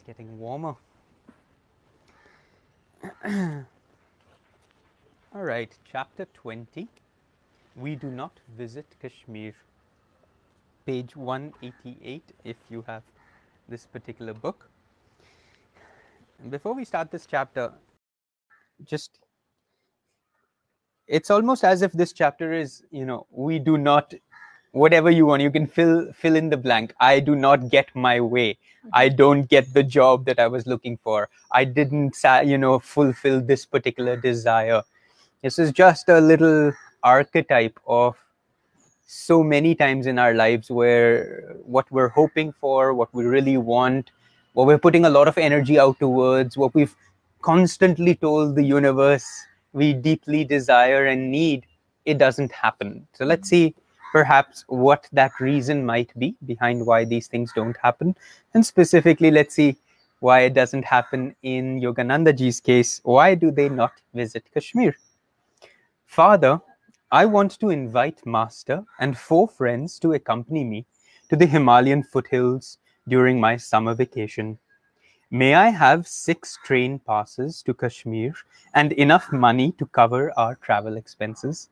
it's getting warmer. All right, chapter 20. We do not visit Kashmir. Page 188, if you have this particular book. Before we start this chapter, just it's almost as if this chapter is, you know, we do not whatever you want you can fill fill in the blank. I do not get my way. I don't get the job that i was looking for. I didn't you know fulfill this particular desire. This is just a little archetype of so many times in our lives where what we're hoping for what we really want what we're putting a lot of energy out towards what we've constantly told the universe we deeply desire and need it doesn't happen. So let's mm-hmm. see perhaps what that reason might be behind why these things don't happen. And specifically, let's see why it doesn't happen in Yoganandaji's case. Why do they not visit Kashmir? Father, I want to invite Master and four friends to accompany me to the Himalayan foothills during my summer vacation. May I have six train passes to Kashmir and enough money to cover our travel expenses?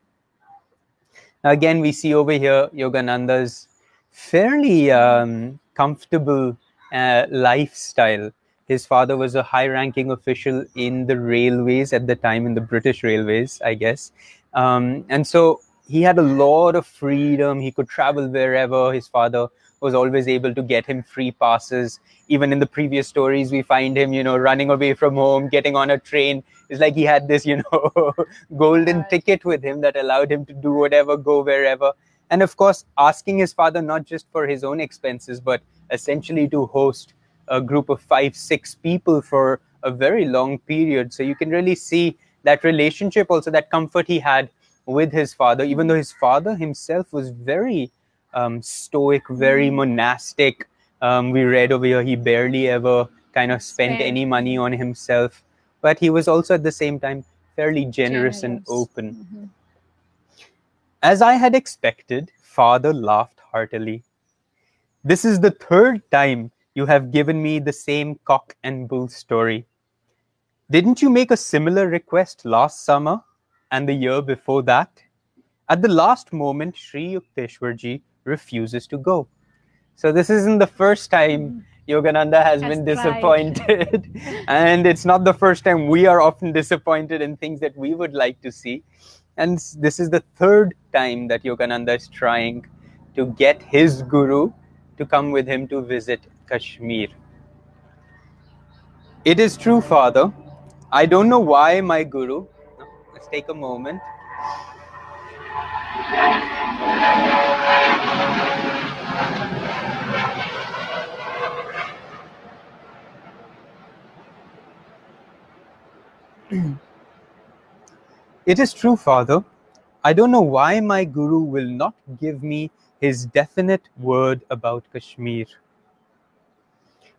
Again, we see over here Yogananda's fairly um, comfortable uh, lifestyle. His father was a high ranking official in the railways at the time, in the British railways, I guess. Um, and so he had a lot of freedom. He could travel wherever. His father was always able to get him free passes. Even in the previous stories, we find him, you know, running away from home, getting on a train. It's like he had this, you know, golden right. ticket with him that allowed him to do whatever, go wherever. And of course, asking his father not just for his own expenses, but essentially to host a group of five, six people for a very long period. So you can really see that relationship, also that comfort he had with his father, even though his father himself was very um, stoic, very mm. monastic. Um, we read over here he barely ever kind of spent Spend. any money on himself, but he was also at the same time fairly generous, generous. and open. Mm-hmm. As I had expected, father laughed heartily. This is the third time you have given me the same cock and bull story. Didn't you make a similar request last summer and the year before that? At the last moment, Sri Yukteswarji refuses to go. So this isn't the first time hmm. Yogananda has, has been disappointed. and it's not the first time we are often disappointed in things that we would like to see. And this is the third time that Yogananda is trying to get his guru to come with him to visit Kashmir. It is true, Father. I don't know why my guru. Let's take a moment. It is true, Father. I don't know why my Guru will not give me his definite word about Kashmir.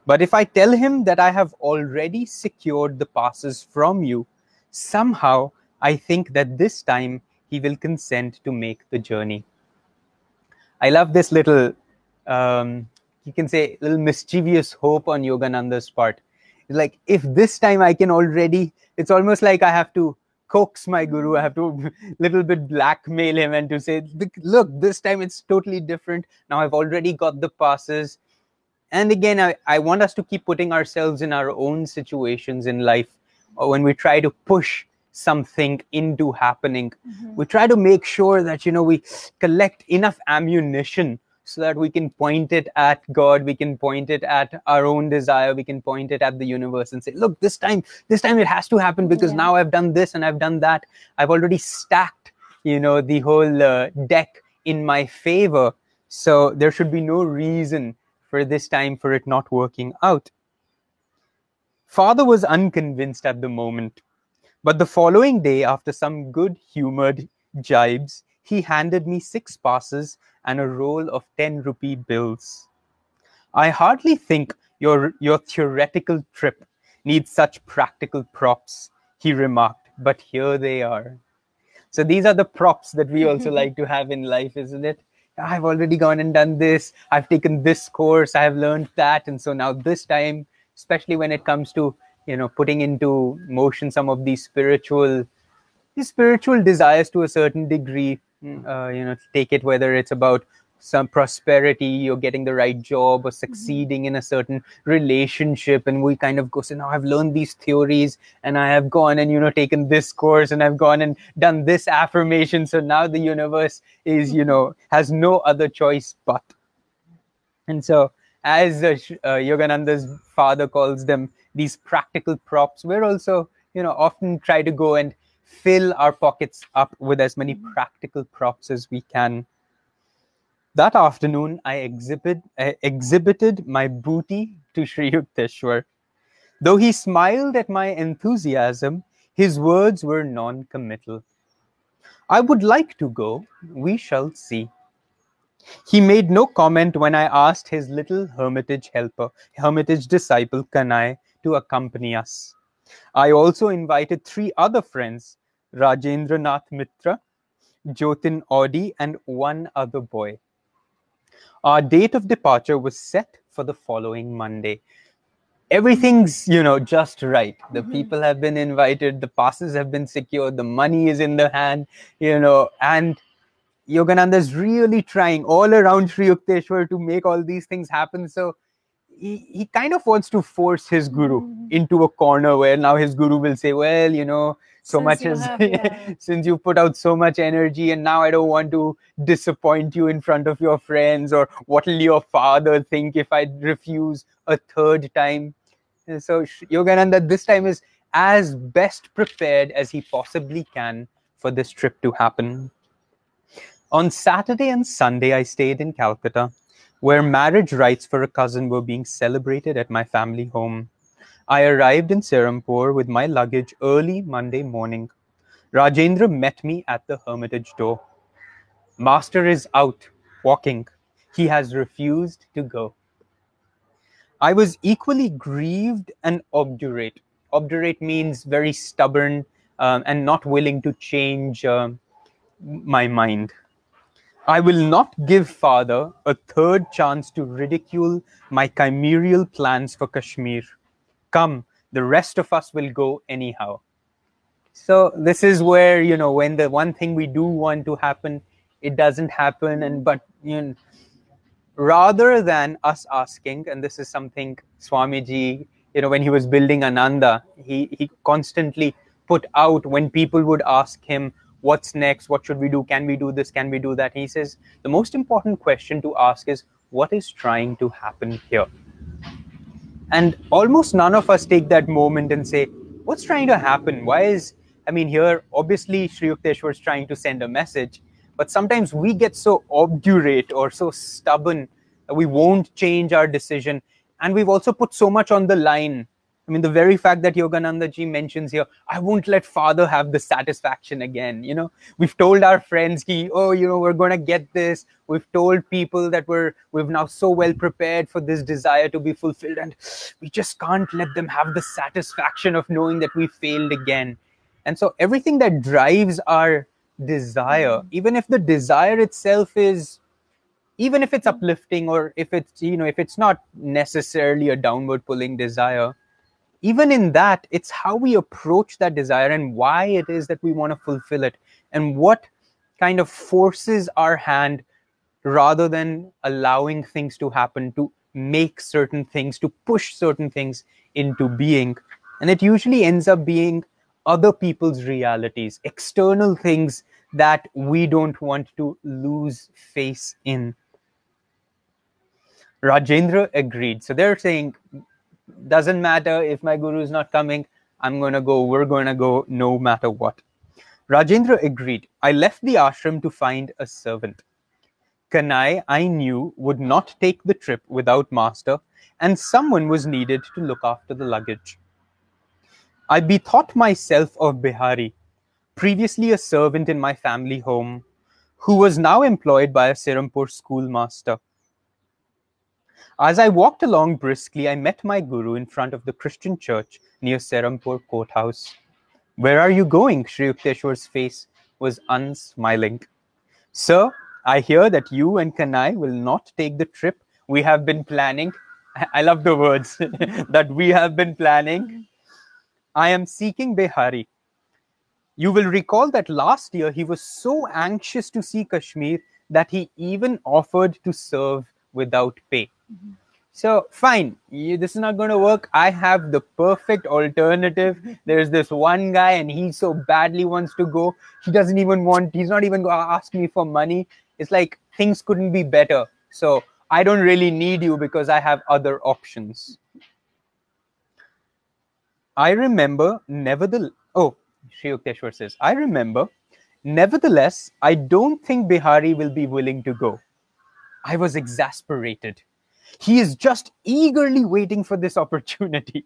But if I tell him that I have already secured the passes from you, somehow I think that this time he will consent to make the journey. I love this little, um, you can say, little mischievous hope on Yogananda's part. Like, if this time I can already, it's almost like I have to coax my guru, I have to little bit blackmail him and to say, look, this time it's totally different. Now I've already got the passes. And again, I, I want us to keep putting ourselves in our own situations in life or when we try to push something into happening. Mm-hmm. we try to make sure that you know we collect enough ammunition so that we can point it at god we can point it at our own desire we can point it at the universe and say look this time this time it has to happen because yeah. now i've done this and i've done that. I've already stacked you know the whole uh, deck in my favor. So there should be no reason for this time for it not working out. Father was unconvinced at the moment but the following day, after some good humored jibes, he handed me six passes and a roll of 10 rupee bills. I hardly think your, your theoretical trip needs such practical props, he remarked, but here they are. So these are the props that we also like to have in life, isn't it? I've already gone and done this. I've taken this course. I have learned that. And so now this time, especially when it comes to you know putting into motion some of these spiritual these spiritual desires to a certain degree mm, uh, you know take it whether it's about some prosperity you're getting the right job or succeeding in a certain relationship and we kind of go so now i've learned these theories and i have gone and you know taken this course and i've gone and done this affirmation. So now the universe is you know has no other choice but. And so as uh, uh, yogananda's father calls them these practical props we're also you know often try to go and fill our pockets up with as many practical props as we can that afternoon, I exhibit, uh, exhibited my booty to Sri Yukteswar. Though he smiled at my enthusiasm, his words were non committal. I would like to go, we shall see. He made no comment when I asked his little hermitage helper, hermitage disciple Kanai, to accompany us. I also invited three other friends, Rajendra Nath Mitra, Jotin Auddy, and one other boy. Our date of departure was set for the following Monday. Everything's, you know, just right. The mm-hmm. people have been invited, the passes have been secured, the money is in the hand, you know, and Yogananda is really trying all around Sri Yukteswar to make all these things happen. So he, he kind of wants to force his guru mm-hmm. into a corner where now his guru will say, Well, you know, so since much as yeah. since you put out so much energy and now i don't want to disappoint you in front of your friends or what will your father think if i refuse a third time and so yogananda this time is as best prepared as he possibly can for this trip to happen on saturday and sunday i stayed in calcutta where marriage rites for a cousin were being celebrated at my family home I arrived in Serampore with my luggage early Monday morning. Rajendra met me at the hermitage door. Master is out, walking. He has refused to go. I was equally grieved and obdurate. Obdurate means very stubborn um, and not willing to change uh, my mind. I will not give father a third chance to ridicule my chimerial plans for Kashmir. Come the rest of us will go anyhow. So this is where you know when the one thing we do want to happen it doesn't happen. And but you know rather than us asking and this is something swamiji you know when he was building ananda he he constantly put out when people would ask him what's next what should we do can we do this can we do that he says the most important question to ask is what is trying to happen here and almost none of us take that moment and say, what's trying to happen? Why is, I mean, here, obviously, Sri Yukteswar is trying to send a message, but sometimes we get so obdurate or so stubborn that we won't change our decision. And we've also put so much on the line I mean, the very fact that Yogananda ji mentions here, I won't let father have the satisfaction again. You know, we've told our friends, ki, oh, you know, we're going to get this. We've told people that we're we've now so well prepared for this desire to be fulfilled, and we just can't let them have the satisfaction of knowing that we failed again. And so, everything that drives our desire, mm-hmm. even if the desire itself is even if it's uplifting or if it's you know if it's not necessarily a downward pulling desire even in that, it's how we approach that desire and why it is that we want to fulfill it and what kind of forces our hand rather than allowing things to happen to make certain things, to push certain things into being. And it usually ends up being other people's realities, external things that we don't want to lose face in. Rajendra agreed. So they're saying doesn't matter if my guru is not coming i'm going to go we're going to go no matter what. Rajendra agreed. I left the ashram to find a servant. Kanai i knew would not take the trip without master and someone was needed to look after the luggage. I bethought myself of Behari previously a servant in my family home who was now employed by a serampore schoolmaster as I walked along briskly, I met my guru in front of the Christian church near Serampore courthouse. Where are you going? Sri Yukteswar's face was unsmiling. Sir, I hear that you and Kanai will not take the trip we have been planning. I love the words that we have been planning. I am seeking Behari. You will recall that last year he was so anxious to see Kashmir that he even offered to serve without pay. Mm-hmm. So, fine, you, this is not going to work. I have the perfect alternative. There's this one guy, and he so badly wants to go. He doesn't even want, he's not even going to ask me for money. It's like things couldn't be better. So, I don't really need you because I have other options. I remember, nevertheless, oh, Sri Yukteswar says, I remember, nevertheless, I don't think Behari will be willing to go. I was exasperated. He is just eagerly waiting for this opportunity.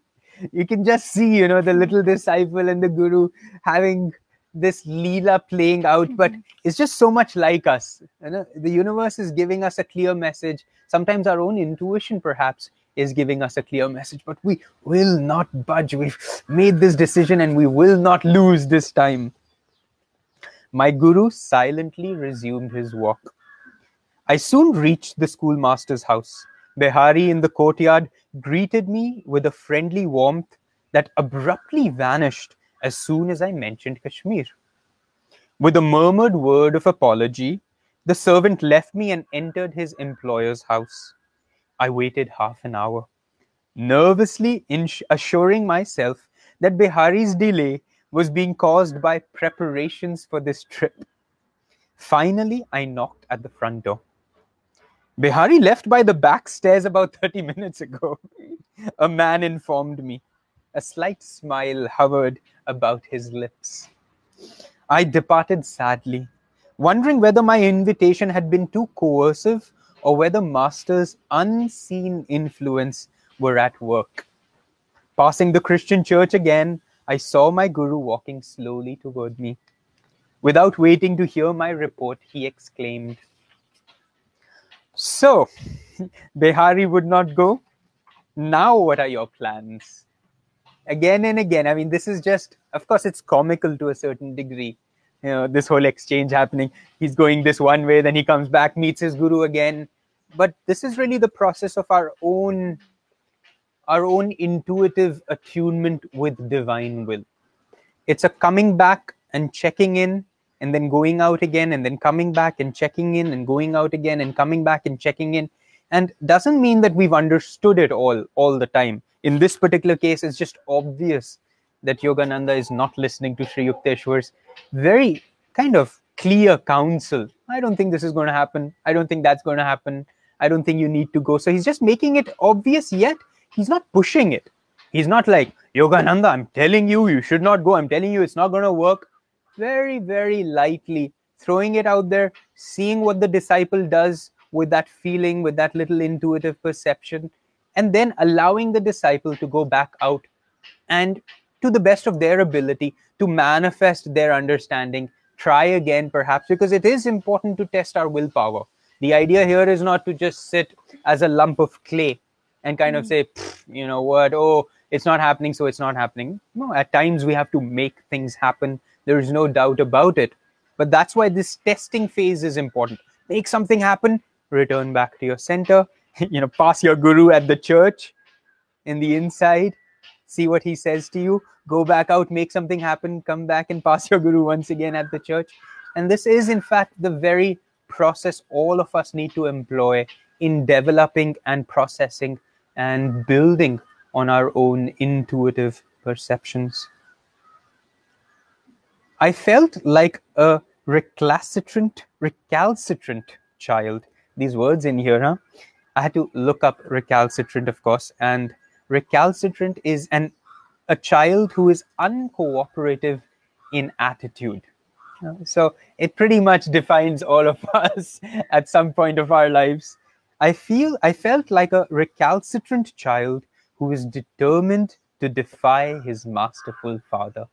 You can just see, you know, the little disciple and the guru having this Leela playing out, but it's just so much like us. You know, the universe is giving us a clear message. Sometimes our own intuition, perhaps, is giving us a clear message, but we will not budge. We've made this decision and we will not lose this time. My guru silently resumed his walk. I soon reached the schoolmaster's house. Behari in the courtyard greeted me with a friendly warmth that abruptly vanished as soon as I mentioned Kashmir. With a murmured word of apology, the servant left me and entered his employer's house. I waited half an hour, nervously assuring myself that Behari's delay was being caused by preparations for this trip. Finally, I knocked at the front door. Behari left by the back stairs about 30 minutes ago, a man informed me. A slight smile hovered about his lips. I departed sadly, wondering whether my invitation had been too coercive or whether Master's unseen influence were at work. Passing the Christian church again, I saw my guru walking slowly toward me. Without waiting to hear my report, he exclaimed, So, Behari would not go? Now, what are your plans? again and again. I mean, this is just, of course, it's comical to a certain degree. You know, this whole exchange happening. He's going this one way, then he comes back, meets his guru again. But this is really the process of our own, our own intuitive attunement with divine will. It's a coming back and checking in, and then going out again, and then coming back and checking in, and going out again, and coming back and checking in. And doesn't mean that we've understood it all all the time in this particular case, it's just obvious that Yogananda is not listening to Sri Yukteswar's very kind of clear counsel. I don't think this is going to happen. I don't think that's going to happen. I don't think you need to go. So he's just making it obvious, yet he's not pushing it. He's not like, Yogananda, I'm telling you, you should not go. I'm telling you, it's not going to work. Very, very lightly throwing it out there, seeing what the disciple does with that feeling, with that little intuitive perception, and then allowing the disciple to go back out and to the best of their ability to manifest their understanding try again perhaps because it is important to test our willpower. The idea here is not to just sit as a lump of clay and kind of mm-hmm. say you know what? Oh it's not happening so it's not happening. No at times we have to make things happen there is no doubt about it. But that's why this testing phase is important. Make something happen return back to your center you know pass your guru at the church in the inside see what he says to you go back out make something happen come back and pass your guru once again at the church. And this is in fact the very process all of us need to employ in developing and processing and building on our own intuitive perceptions i felt like a recalcitrant recalcitrant child these words in here huh I had to look up recalcitrant, of course, and recalcitrant is an a child who is uncooperative in attitude. So it pretty much defines all of us at some point of our lives. I feel I felt like a recalcitrant child who is determined to defy his masterful father.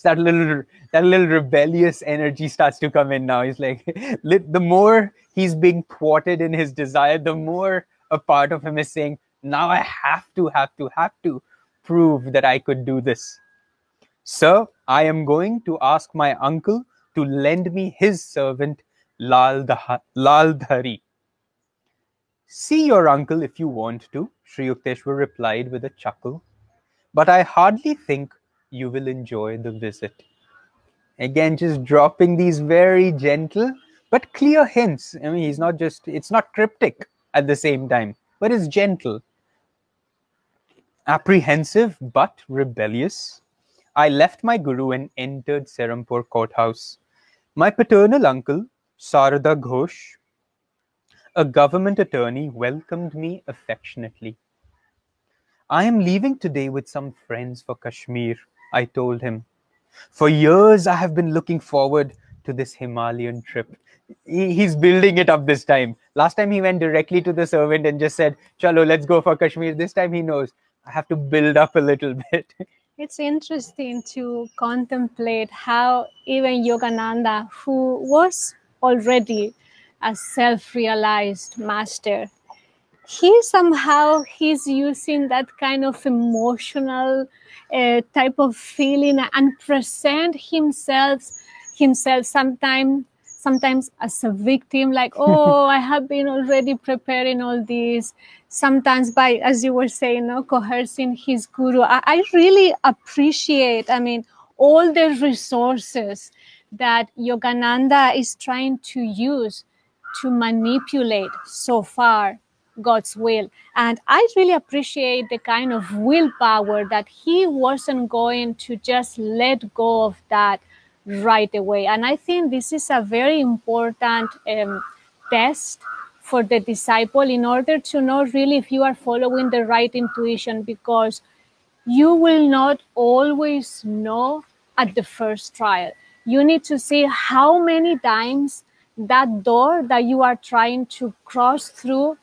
So that little that little rebellious energy starts to come in now. He's like, the more he's being thwarted in his desire, the more a part of him is saying, now I have to, have to, have to prove that I could do this. Sir, I am going to ask my uncle to lend me his servant Lal, Lal Dhari. See your uncle if you want to, Sri Yukteswar replied with a chuckle, but I hardly think you will enjoy the visit. Again, just dropping these very gentle but clear hints. I mean, he's not just, it's not cryptic at the same time, but it's gentle. Apprehensive but rebellious, I left my guru and entered Serampore courthouse. My paternal uncle, Sarada Ghosh, a government attorney, welcomed me affectionately. I am leaving today with some friends for Kashmir, I told him. For years, I have been looking forward to this Himalayan trip. He's building it up this time. Last time he went directly to the servant and just said, Chalo, let's go for Kashmir. This time he knows I have to build up a little bit. It's interesting to contemplate how even Yogananda, who was already a self-realized master, he somehow he's using that kind of emotional uh, type of feeling and present himself himself sometimes sometimes as a victim like oh i have been already preparing all this. Sometimes by as you were saying no coercing his guru. I, I really appreciate i mean all the resources that yogananda is trying to use to manipulate so far God's will. And I really appreciate the kind of willpower that he wasn't going to just let go of that right away. And I think this is a very important um, test for the disciple in order to know really if you are following the right intuition because you will not always know at the first trial. You need to see how many times that door that you are trying to cross through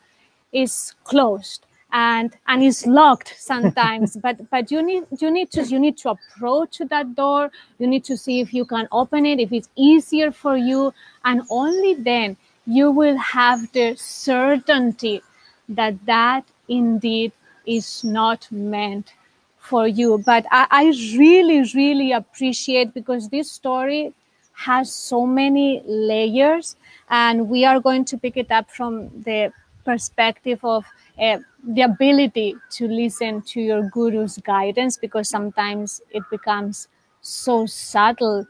is closed and and is locked sometimes. But but you need you need to you need to approach that door. You need to see if you can open it if it's easier for you. And only then you will have the certainty that that indeed is not meant for you. But I, I really really appreciate because this story has so many layers and we are going to pick it up from the perspective of uh, the ability to listen to your guru's guidance because sometimes it becomes so subtle.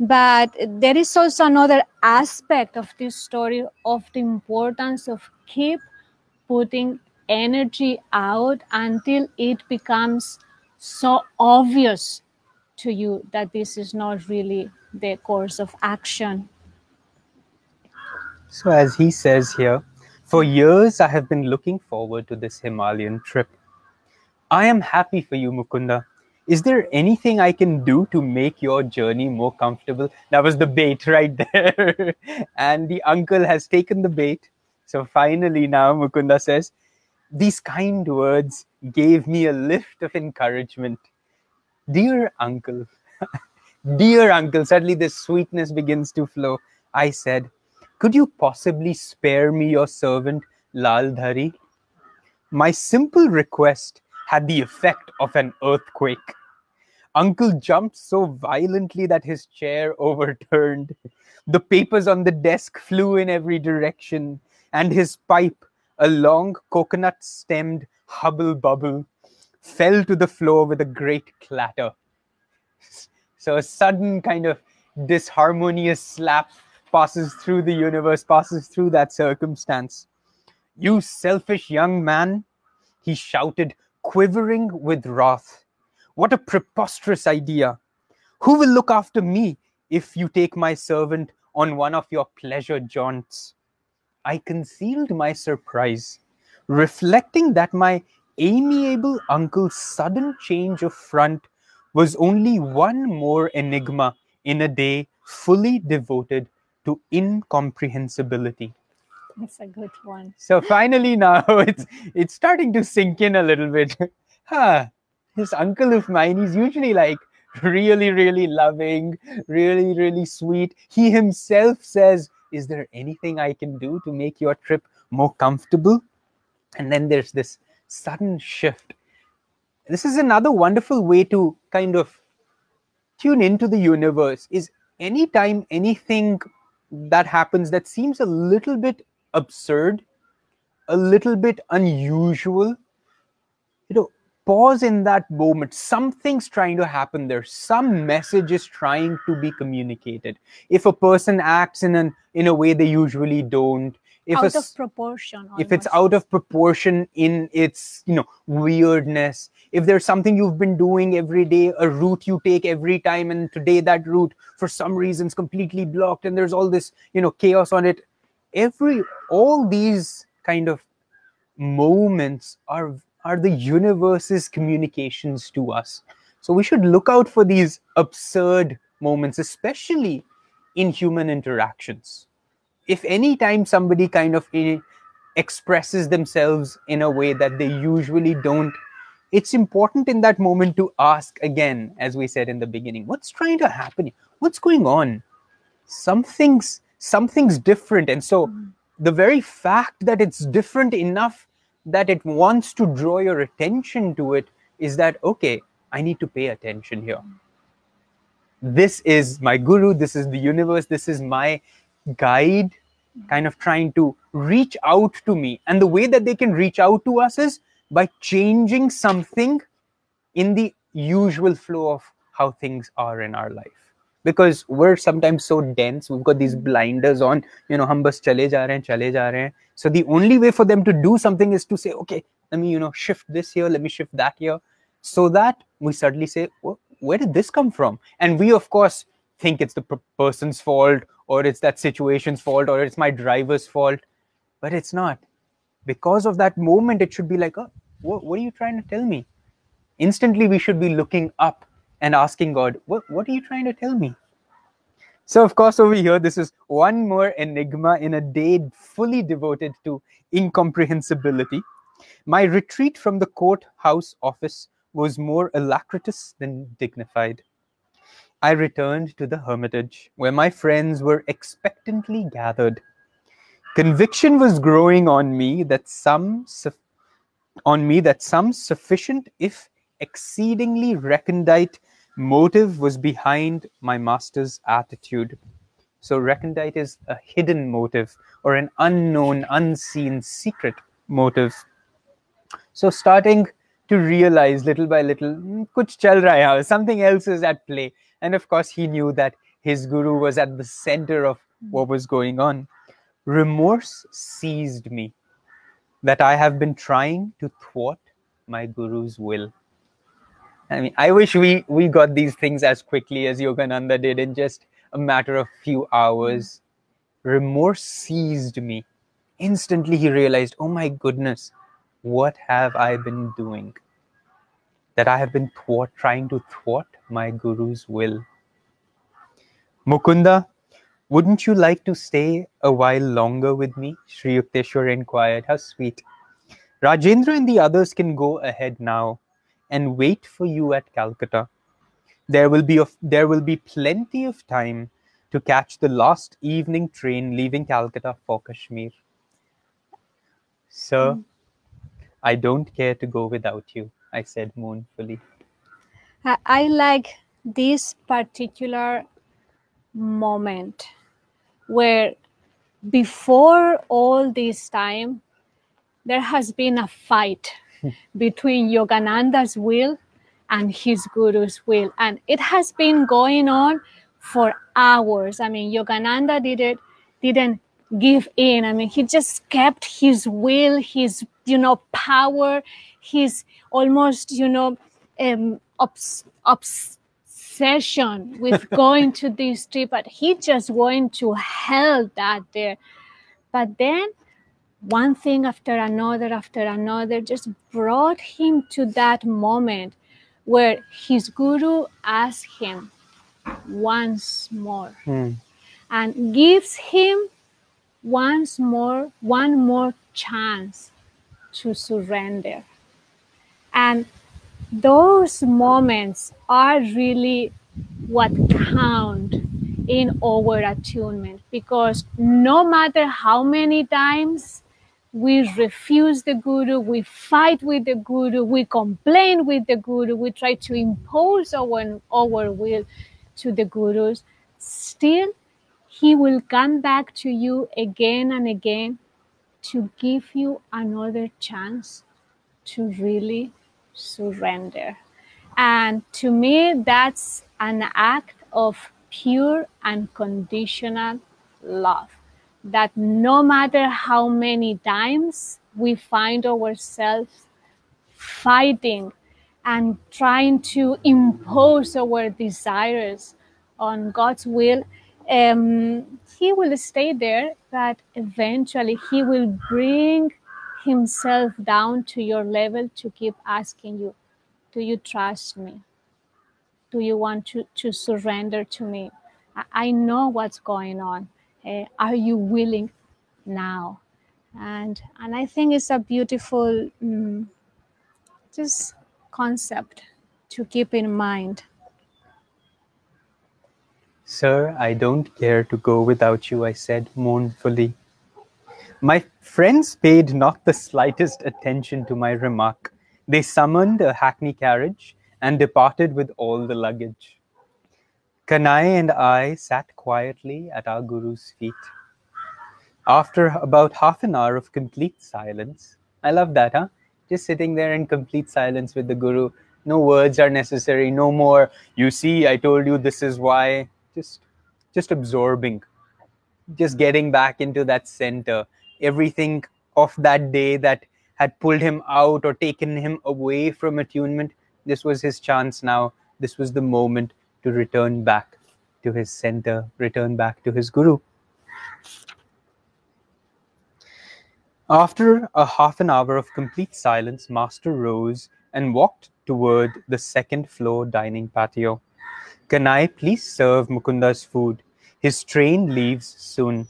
But there is also another aspect of this story of the importance of keep putting energy out until it becomes so obvious to you that this is not really the course of action. So as he says here for years, I have been looking forward to this Himalayan trip. I am happy for you, Mukunda. Is there anything I can do to make your journey more comfortable? That was the bait right there. and the uncle has taken the bait. So finally, now Mukunda says, These kind words gave me a lift of encouragement. Dear uncle, dear uncle, suddenly the sweetness begins to flow. I said, could you possibly spare me your servant, Lal Dhari? My simple request had the effect of an earthquake. Uncle jumped so violently that his chair overturned. The papers on the desk flew in every direction, and his pipe, a long coconut stemmed hubble bubble, fell to the floor with a great clatter. So, a sudden kind of disharmonious slap passes through the universe, passes through that circumstance. You selfish young man, he shouted, quivering with wrath. What a preposterous idea! Who will look after me if you take my servant on one of your pleasure jaunts? I concealed my surprise, reflecting that my amiable uncle's sudden change of front was only one more enigma in a day fully devoted to incomprehensibility. That's a good one. So finally now it's it's starting to sink in a little bit. huh. This uncle of mine, he's usually like really, really loving, really, really sweet. He himself says, Is there anything I can do to make your trip more comfortable? And then there's this sudden shift. This is another wonderful way to kind of tune into the universe is anytime anything that happens that seems a little bit absurd, a little bit unusual, you know, pause in that moment. Something's trying to happen there. Some message is trying to be communicated. If a person acts in an in a way they usually don't, if out of proportion. if it's out of proportion in its you know weirdness if there's something you've been doing every day a route you take every time and today that route for some reasons completely blocked and there's all this you know chaos on it every all these kind of moments are are the universe's communications to us so we should look out for these absurd moments especially in human interactions if any time somebody kind of expresses themselves in a way that they usually don't it's important in that moment to ask again as we said in the beginning what's trying to happen what's going on? Something's something's different. And so mm. the very fact that it's different enough that it wants to draw your attention to it is that okay i need to pay attention here. Mm. This is my guru. This is the universe. This is my guide kind of trying to reach out to me. And the way that they can reach out to us is by changing something in the usual flow of how things are in our life. Because we're sometimes so dense we've got these blinders on you know hum bas chale ja rahe hain chale ja rahe hain. So the only way for them to do something is to say okay let me you know shift this here let me shift that here. So that we suddenly say "Wh- where did this come from? And we of course think it's the per- person's fault or it's that situation's fault or it's my driver's fault. But it's not. Because of that moment it should be like oh what, what are you trying to tell me? Instantly we should be looking up and asking god what, what are you trying to tell me? So of course over here this is one more enigma in a day fully devoted to incomprehensibility. My retreat from the courthouse office was more alacritous than dignified i returned to the hermitage where my friends were expectantly gathered. Conviction was growing on me that some on me that some sufficient if exceedingly recondite motive was behind my master's attitude. So recondite is a hidden motive or an unknown unseen secret motive. So starting to realize little by little "Hmm, kuch chal raha hai, something else is at play and of course he knew that his guru was at the center of hmm. what was going on. Remorse seized me that i have been trying to thwart my guru's will. I mean i wish we we got these things as quickly as yogananda did in just a matter of few hours. Remorse seized me. Instantly he realized oh my goodness what have i been doing that i have been thwart trying to thwart my guru's will. Mukunda wouldn't you like to stay a while longer with me? Sri Yukteswar inquired. How sweet. Rajendra and the others can go ahead now and wait for you at calcutta. There will be of, there will be plenty of time to catch the last evening train leaving calcutta for kashmir. Sir hmm. i don't care to go without you i said mournfully. I, I like this particular moment where before all this time there has been a fight between yogananda's will and his guru's will. And it has been going on for hours. I mean yogananda didn't didn't give in. I mean he just kept his will his you know power his almost you know um obs- obsession with going to this trip but he just went to hell that there but then one thing after another after another just brought him to that moment where his guru asked him once more Hmm. and gives him once more one more chance to surrender and those moments are really what count in our attunement because no matter how many times we refuse the guru, we fight with the guru, we complain with the guru, we try to impose our, our will to the gurus, still he will come back to you again and again to give you another chance to really surrender. And to me, that's an act of pure and conditional love. That no matter how many times we find ourselves fighting and trying to impose our desires on God's will, um, He will stay there, but eventually He will bring Himself down to your level to keep asking you, Do you trust me? Do you want to, to surrender to me? I, I know what's going on. Uh, are you willing now? And and I think it's a beautiful um, just concept to keep in mind. Sir, I don't care to go without you, I said mournfully. My friends paid not the slightest attention to my remark. They summoned a hackney carriage and departed with all the luggage. Kanai and I sat quietly at our Guru's feet. After about half an hour of complete silence, I love that, huh? Just sitting there in complete silence with the Guru. No words are necessary, no more, you see, I told you this is why. Just just absorbing, just getting back into that center. Everything of that day that had pulled him out or taken him away from attunement, this was his chance now. This was the moment to return back to his center, return back to his Guru. After a half an hour of complete silence, Master rose and walked toward the second floor dining patio. Kanai please serve Mukunda's food? His train leaves soon.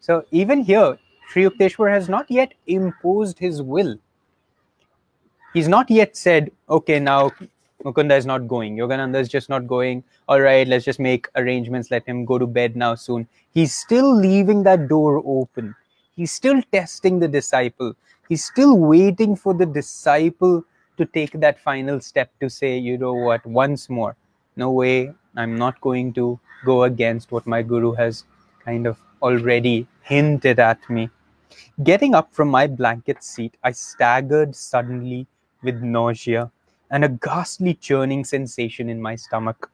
So even here, Sri Yukteswar has not yet imposed his will. He's not yet said, okay, now Mukunda is not going. Yogananda is just not going. All right, let's just make arrangements. Let him go to bed now soon. He's still leaving that door open. He's still testing the disciple. He's still waiting for the disciple to take that final step to say, you know what, once more, no way, I'm not going to go against what my guru has kind of already hinted at me. Getting up from my blanket seat, I staggered suddenly with nausea and a ghastly churning sensation in my stomach.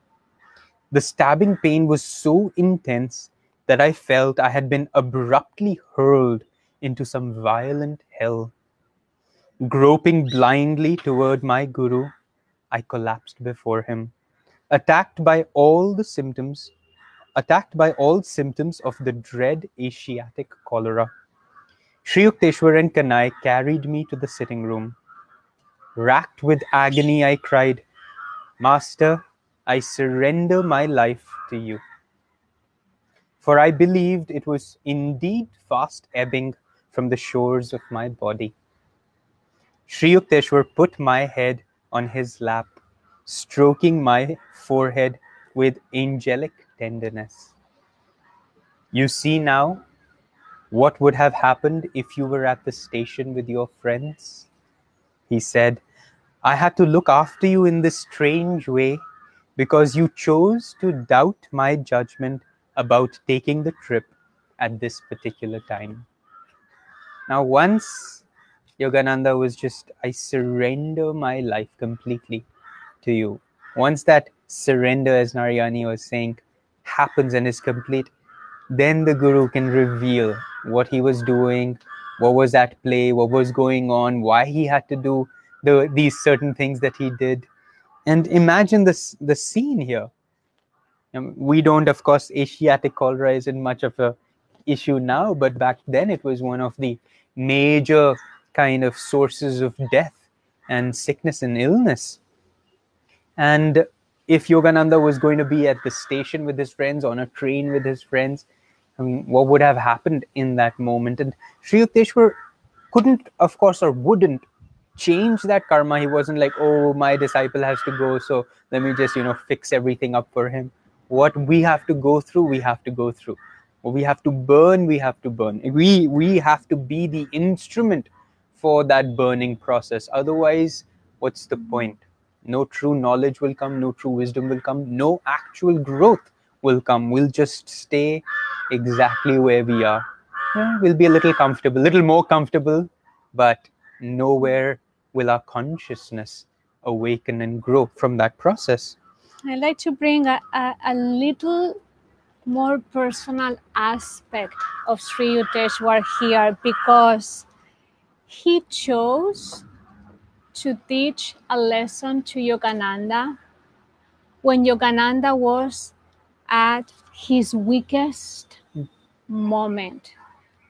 The stabbing pain was so intense that I felt I had been abruptly hurled into some violent hell. Groping blindly toward my guru, I collapsed before him, attacked by all the symptoms, attacked by all symptoms of the dread Asiatic cholera. Sri Yukteswar and Kanai carried me to the sitting room. Racked with agony, I cried, Master, I surrender my life to you. For I believed it was indeed fast ebbing from the shores of my body. Sri Yukteswar put my head on his lap, stroking my forehead with angelic tenderness. You see now what would have happened if you were at the station with your friends? He said, I had to look after you in this strange way because you chose to doubt my judgment about taking the trip at this particular time. Now, once Yogananda was just, I surrender my life completely to you. Once that surrender, as Narayani was saying, happens and is complete, then the Guru can reveal what he was doing, what was at play, what was going on, why he had to do the these certain things that he did. And imagine this the scene here. Um, we don't of course asiatic cholera isn't much of a issue now but back then it was one of the major kind of sources of death and sickness and illness. And if yogananda was going to be at the station with his friends on a train with his friends um, what would have happened in that moment? And sri yukteswar couldn't of course or wouldn't change that karma. He wasn't like oh my disciple has to go so let me just you know fix everything up for him. What we have to go through we have to go through. What we have to burn we have to burn. We we have to be the instrument for that burning process. Otherwise what's the point no true knowledge will come no true wisdom will come no actual growth will come we'll just stay exactly where we are yeah, we'll be a little comfortable, a little more comfortable, but nowhere will our consciousness awaken and grow from that process. I'd like to bring a, a, a little more personal aspect of Sri Yukteswar here because he chose to teach a lesson to Yogananda when Yogananda was at his weakest moment,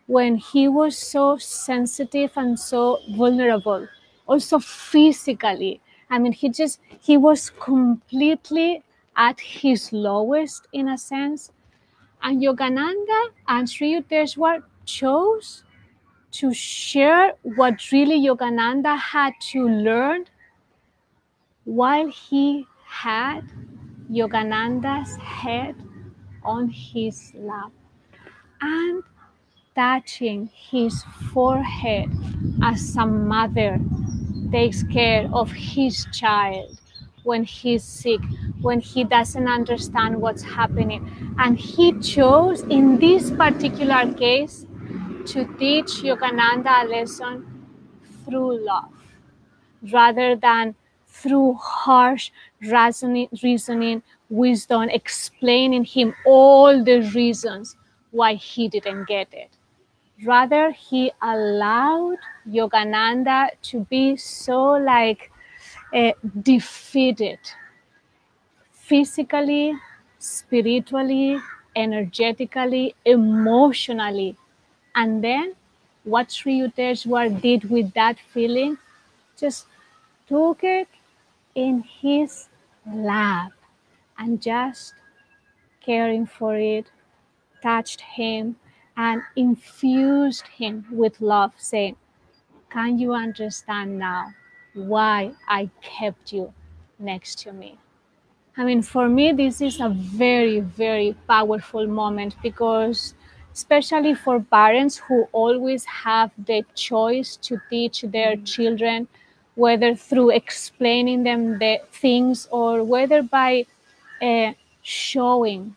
when he was so sensitive and so vulnerable, also physically. I mean, he just, he was completely at his lowest in a sense. And Yogananda and Sri Yukteswar chose to share what really Yogananda had to learn while he had Yogananda's head on his lap and touching his forehead as a mother takes care of his child when he's sick, when he doesn't understand what's happening. And he chose, in this particular case, to teach Yogananda a lesson through love rather than through harsh reasoning, reasoning, wisdom, explaining him all the reasons why he didn't get it. Rather, he allowed Yogananda to be so like uh, defeated physically, spiritually, energetically, emotionally. And then what Sri Yukteswar did with that feeling, just took it in his lap and just caring for it, touched him and infused him with love, saying, Can you understand now why I kept you next to me? I mean, for me, this is a very, very powerful moment because, especially for parents who always have the choice to teach their children, whether through explaining them the things or whether by uh, showing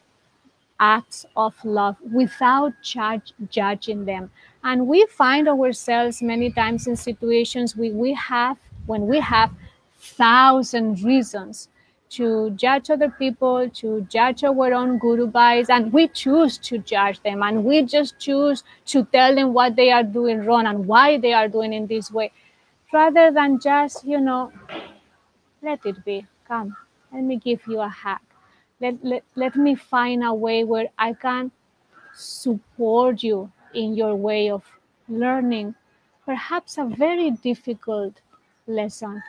acts of love without judge, judging them. And we find ourselves many times in situations we, we have when we have thousand reasons to judge other people, to judge our own guru and we choose to judge them, and we just choose to tell them what they are doing wrong and why they are doing in this way, rather than just, you know, let it be. Come, let me give you a hug. Let, let, let me find a way where I can support you in your way of learning perhaps a very difficult lesson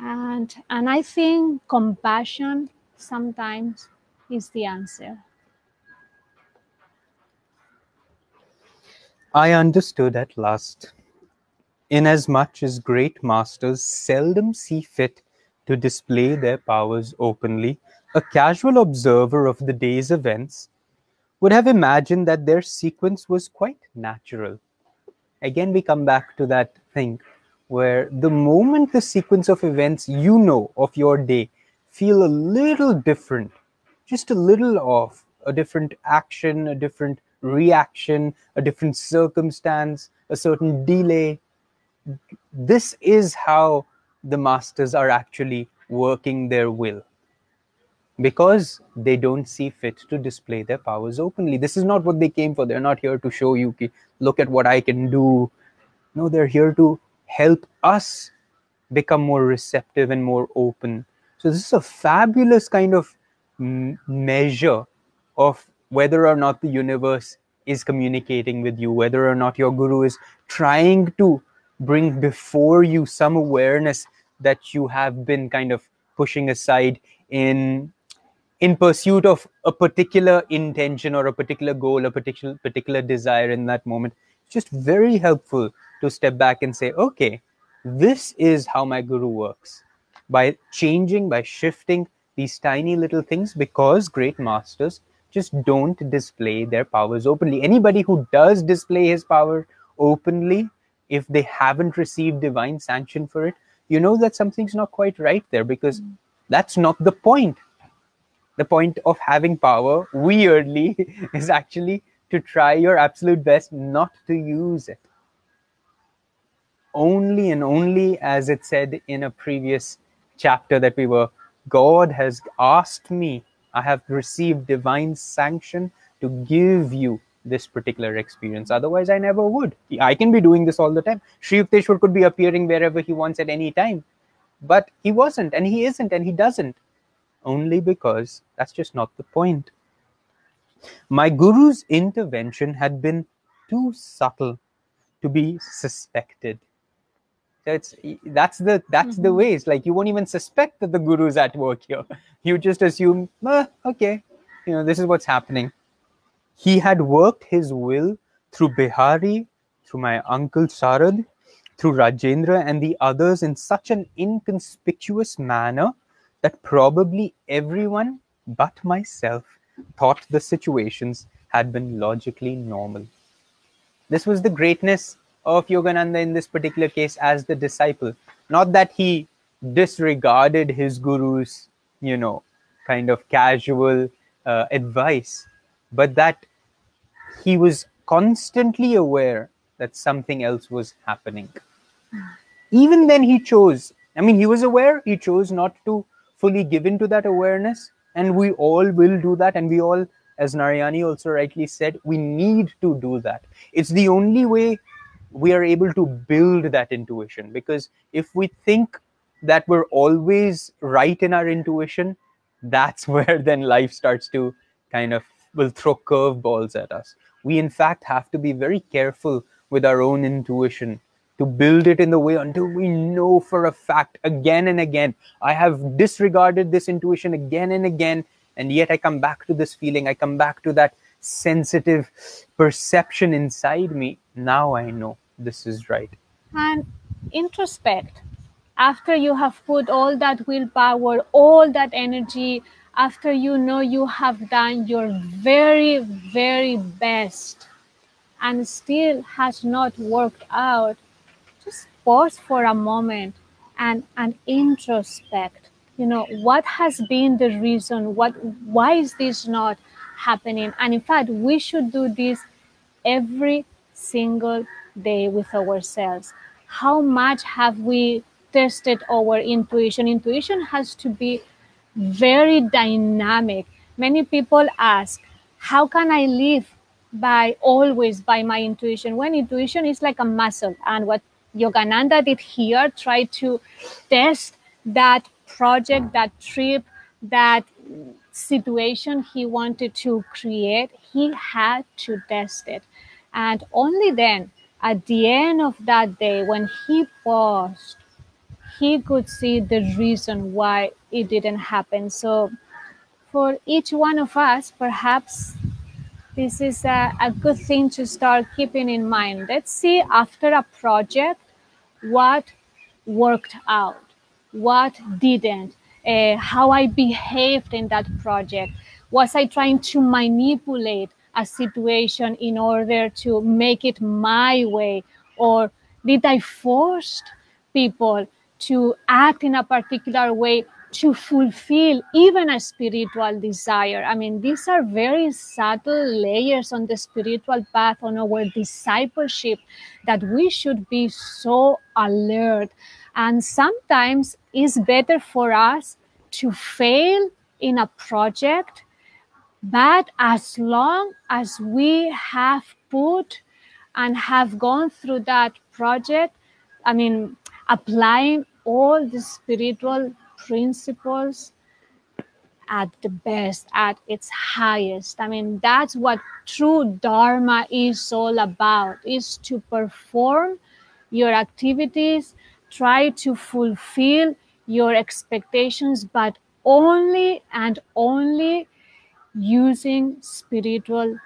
and and i think compassion sometimes is the answer I understood at last. Inasmuch as great masters seldom see fit to display their powers openly, a casual observer of the day's events would have imagined that their sequence was quite natural. Again, we come back to that thing where the moment the sequence of events you know of your day feel a little different, just a little off, a different action, a different reaction, a different circumstance, a certain delay. This is how the masters are actually working their will because they don't see fit to display their powers openly. This is not what they came for. They're not here to show you, look at what I can do. No, they're here to help us become more receptive and more open. So, this is a fabulous kind of m- measure of whether or not the universe is communicating with you, whether or not your guru is trying to bring before you some awareness that you have been kind of pushing aside in in pursuit of a particular intention or a particular goal a particular particular desire in that moment just very helpful to step back and say okay this is how my guru works. By changing by shifting these tiny little things because great masters just don't display their powers openly. Anybody who does display his power openly if they haven't received divine sanction for it you know that something's not quite right there because hmm. that's not the point. The point of having power weirdly is actually to try your absolute best not to use it. Only and only, as it said in a previous chapter that we were, God has asked me, I have received divine sanction to give you this particular experience. Otherwise, I never would. I can be doing this all the time. Sri Yukteswar could be appearing wherever he wants at any time, but he wasn't, and he isn't, and he doesn't. Only because that's just not the point. My guru's intervention had been too subtle to be suspected. So it's that's the that's mm-hmm. the ways. Like you won't even suspect that the guru's at work here. You just assume, ah, okay, you know, this is what's happening. He had worked his will through Behari, through my uncle Sarad, through Rajendra and the others in such an inconspicuous manner that probably everyone but myself thought the situations had been logically normal. This was the greatness of Yogananda in this particular case as the disciple. Not that he disregarded his guru's, you know, kind of casual uh, advice, but that he was constantly aware that something else was happening. Even then, he chose, I mean, he was aware, he chose not to fully give into that awareness and we all will do that. And we all as narayani also rightly said we need to do that. It's the only way we are able to build that intuition. Because if we think that we're always right in our intuition that's where then life starts to kind of will throw curveballs at us. We in fact have to be very careful with our own intuition to build it in the way until we know for a fact again and again. I have disregarded this intuition again and again, and yet I come back to this feeling. I come back to that sensitive perception inside me. Now I know this is right. And introspect. After you have put all that willpower, all that energy, after you know you have done your very, very best and still has not worked out, pause for a moment and and introspect you know what has been the reason what why is this not happening? And in fact we should do this every single day with ourselves. How much have we tested our intuition? Intuition has to be very dynamic. Many people ask how can i live by always by my intuition? When intuition is like a muscle and what Yogananda did here, try to test that project, that trip, that situation he wanted to create, he had to test it. And only then, at the end of that day, when he paused, he could see the reason why it didn't happen. So, for each one of us, perhaps this is a, a good thing to start keeping in mind. Let's see after a project what worked out, what didn't, uh, how I behaved in that project. Was I trying to manipulate a situation in order to make it my way? Or did I force people to act in a particular way to fulfill even a spiritual desire. I mean, these are very subtle layers on the spiritual path, on our discipleship, that we should be so alert. And sometimes it's better for us to fail in a project, but as long as we have put and have gone through that project, I mean, applying all the spiritual principles at the best, at its highest. I mean, that's what true Dharma is all about, is to perform your activities, try to fulfill your expectations, but only and only using spiritual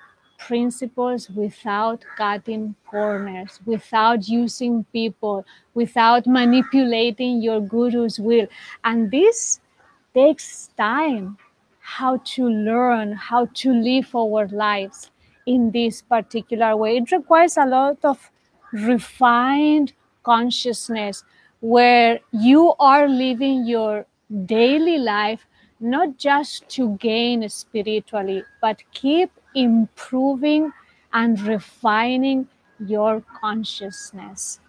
principles without cutting corners, without using people, without manipulating your guru's will. And this takes time how to learn, how to live our lives in this particular way. It requires a lot of refined consciousness where you are living your daily life not just to gain spiritually, but keep improving and refining your consciousness.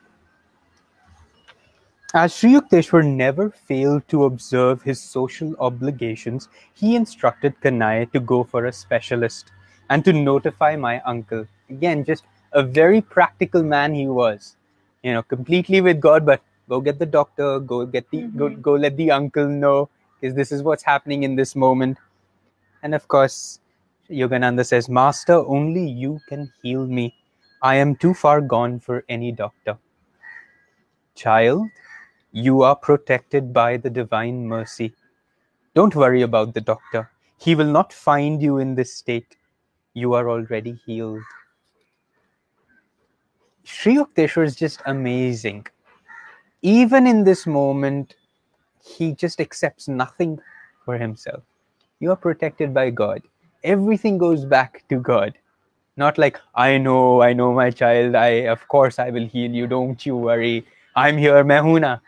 As Sri Yukteswar never failed to observe his social obligations, he instructed Kanai to go for a specialist and to notify my uncle. Again, just a very practical man he was. You know, completely with God, but go get the doctor, go get the go, Mhm. go let the uncle know, because this is what's happening in this moment. And of course, Yogananda says, Master, only you can heal me. I am too far gone for any doctor. Child, you are protected by the divine mercy. Don't worry about the doctor. He will not find you in this state. You are already healed. Sri Yukteswar is just amazing. Even in this moment, he just accepts nothing for himself. You are protected by God. Everything goes back to God. Not like, I know, I know, my child. I, of course, I will heal you. Don't you worry. I'm here, Mehuna.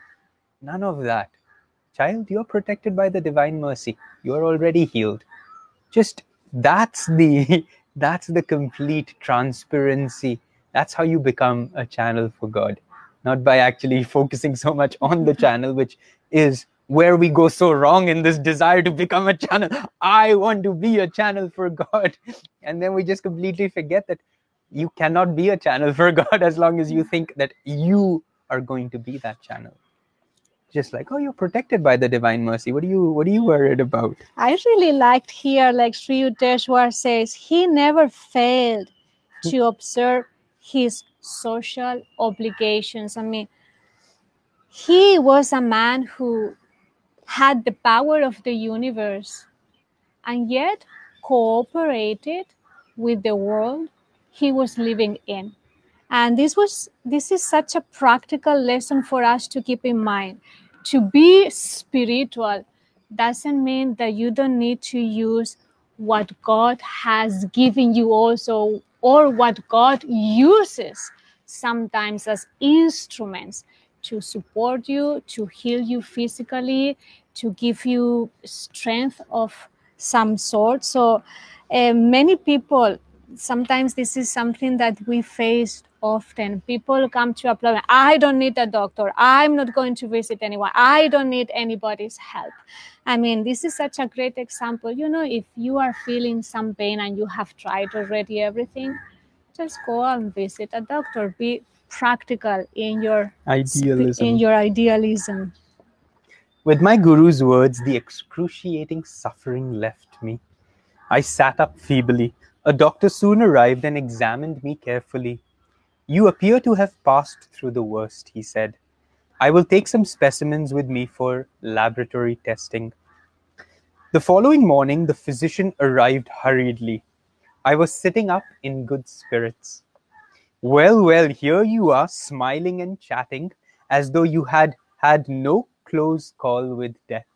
None of that. Child, you're protected by the divine mercy. You're already healed. Just that's the that's the complete transparency. That's how you become a channel for God. Not by actually focusing so much on the channel, which is where we go so wrong in this desire to become a channel. I want to be a channel for God. And then we just completely forget that you cannot be a channel for God as long as you think that you are going to be that channel. Just like, oh, you're protected by the divine mercy. What are you what are you worried about? I really liked here, like Sri Yukteswar says, he never failed to observe his social obligations. I mean, he was a man who had the power of the universe and yet cooperated with the world he was living in. And this was this is such a practical lesson for us to keep in mind. To be spiritual doesn't mean that you don't need to use what God has given you also or what God uses sometimes as instruments to support you, to heal you physically, to give you strength of some sort. So, uh, many people, sometimes this is something that we face often. People come to a problem, I don't need a doctor, I'm not going to visit anyone, I don't need anybody's help. I mean, this is such a great example. You know, if you are feeling some pain and you have tried already everything, just go and visit a doctor. Be practical in your Idealism. in your idealism. With my guru's words, the excruciating suffering left me. I sat up feebly. A doctor soon arrived and examined me carefully. You appear to have passed through the worst, he said. I will take some specimens with me for laboratory testing. The following morning, the physician arrived hurriedly. I was sitting up in good spirits. Well, well, here you are, smiling and chatting as though you had had no close call with death.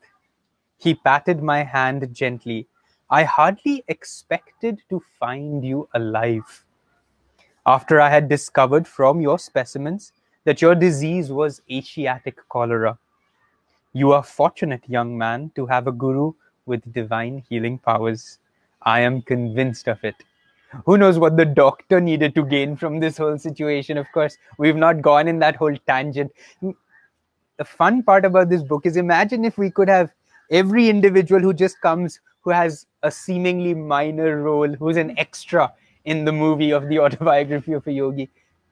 He patted my hand gently. I hardly expected to find you alive. After I had discovered from your specimens that your disease was Asiatic cholera. You are fortunate, young man, to have a guru with divine healing powers. I am convinced of it. Who knows what the doctor needed to gain from this whole situation? Of course, we've not gone in that whole tangent. Mm, the fun part about this book is imagine if we could have every individual who just comes, who has a seemingly minor role, who's an extra in the movie of the autobiography of a yogi.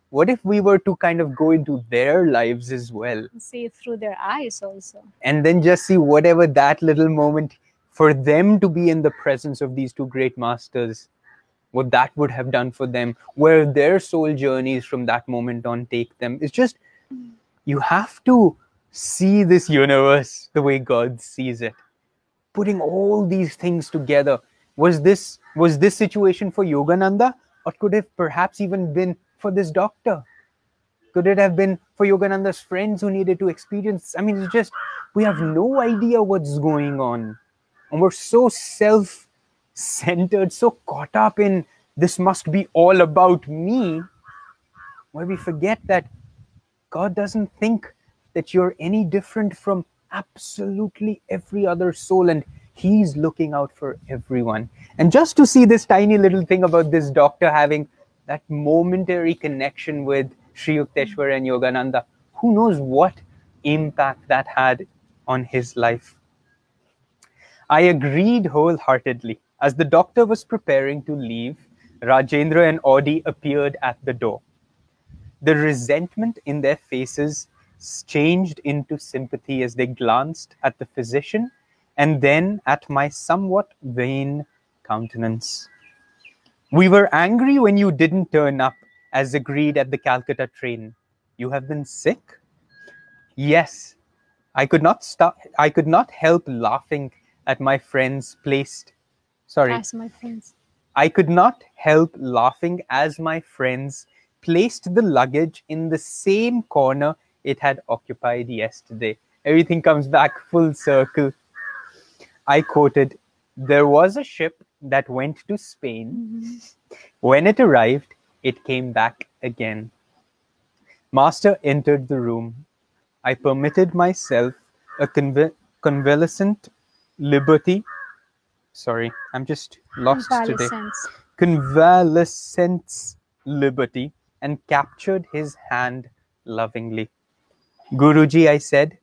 What if we were to kind of go into their lives as well? See through their eyes also. and then just see whatever that little moment for them to be in the presence of these two great masters what that would have done for them where their soul journeys from that moment on take them. It's just you have to see this universe the way god sees it. Putting all these things together. Was this was this situation for yogananda? Or could it perhaps even been for this doctor? Could it have been for Yogananda's friends who needed to experience? I mean, it's just we have no idea what's going on. And we're so self centered, so caught up in this must be all about me, where we forget that God doesn't think that you're any different from absolutely every other soul, and He's looking out for everyone. And just to see this tiny little thing about this doctor having that momentary connection with Sri Yukteswar and Yogananda, who knows what impact that had on his life. I agreed wholeheartedly. As the doctor was preparing to leave, Rajendra and Auddy appeared at the door. The resentment in their faces changed into sympathy as they glanced at the physician and then at my somewhat vain countenance. We were angry when you didn't turn up as agreed at the Calcutta train. You have been sick? Yes. I could not stop I could not help laughing at my friends placed sorry. As my friends. I could not help laughing as my friends placed the luggage in the same corner it had occupied yesterday. Everything comes back full circle. I quoted, There was a ship that went to Spain. Mm-hmm. When it arrived, it came back again. Master entered the room. I permitted myself a conve- convalescent liberty. Sorry, I'm just lost today. Convalescence. Convalescent's liberty and captured his hand lovingly. Guruji, I said,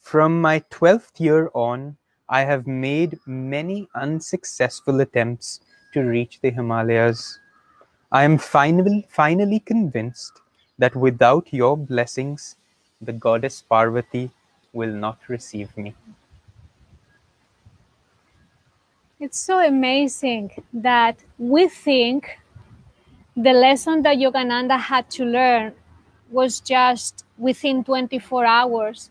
from my 12th year on, I have made many unsuccessful attempts to reach the Himalayas. I am finally, finally convinced that without your blessings, the goddess Parvati will not receive me. It's so amazing that we think the lesson that Yogananda had to learn was just within 24 hours.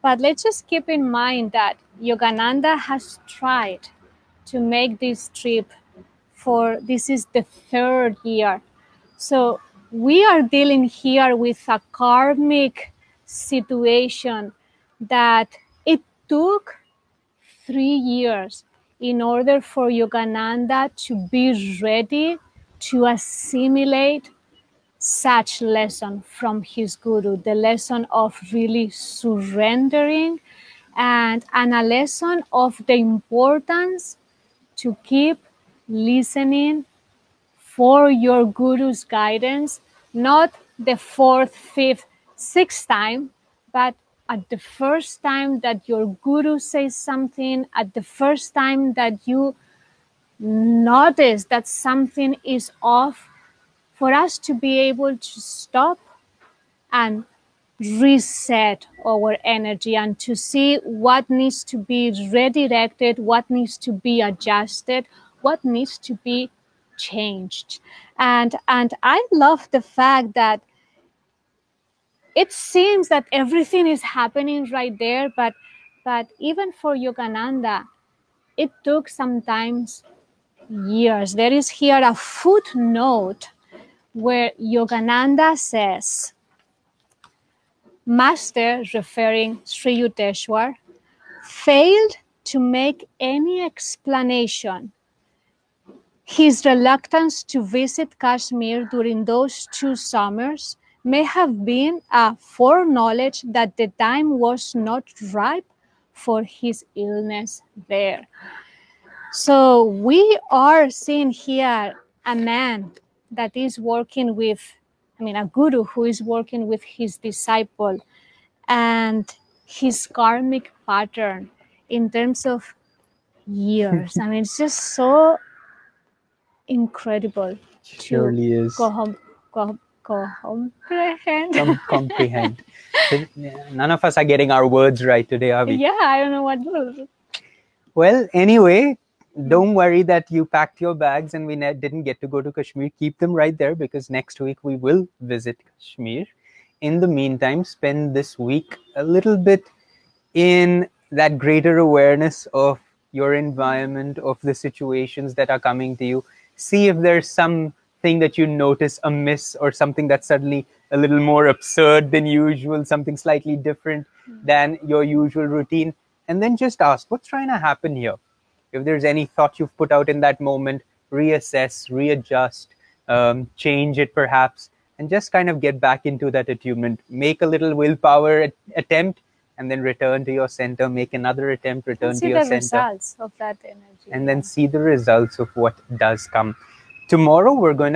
But let's just keep in mind that Yogananda has tried to make this trip for this is the third year. So we are dealing here with a karmic situation that it took three years in order for Yogananda to be ready to assimilate such lesson from his guru the lesson of really surrendering and, and a lesson of the importance to keep listening for your guru's guidance not the fourth fifth sixth time but at the first time that your guru says something at the first time that you notice that something is off for us to be able to stop and reset our energy and to see what needs to be redirected, what needs to be adjusted, what needs to be changed. And and I love the fact that it seems that everything is happening right there, but but even for Yogananda, it took sometimes years. There is here a footnote where Yogananda says, Master, referring Sri Yukteswar, failed to make any explanation. His reluctance to visit Kashmir during those two summers may have been a foreknowledge that the time was not ripe for his illness there. So we are seeing here a man that is working with, I mean, a guru who is working with his disciple and his karmic pattern in terms of years. I mean, it's just so incredible Surely is. to com- com- comprehend. Com- comprehend. None of us are getting our words right today, are we? yeah, I don't know what. Well, anyway, don't worry that you packed your bags and we ne- didn't get to go to Kashmir. Keep them right there because next week we will visit Kashmir. In the meantime, spend this week a little bit in that greater awareness of your environment, of the situations that are coming to you. See if there's something that you notice amiss or something that's suddenly a little more absurd than usual, something slightly different than your usual routine. And then just ask, what's trying to happen here? if there's any thought you've put out in that moment, reassess, readjust, um, change it perhaps, and just kind of get back into that attunement. Make a little willpower at- attempt, and then return to your center. Make another attempt, return to see your the center, results of that energy. and then see the results of what does come. Tomorrow, we're going to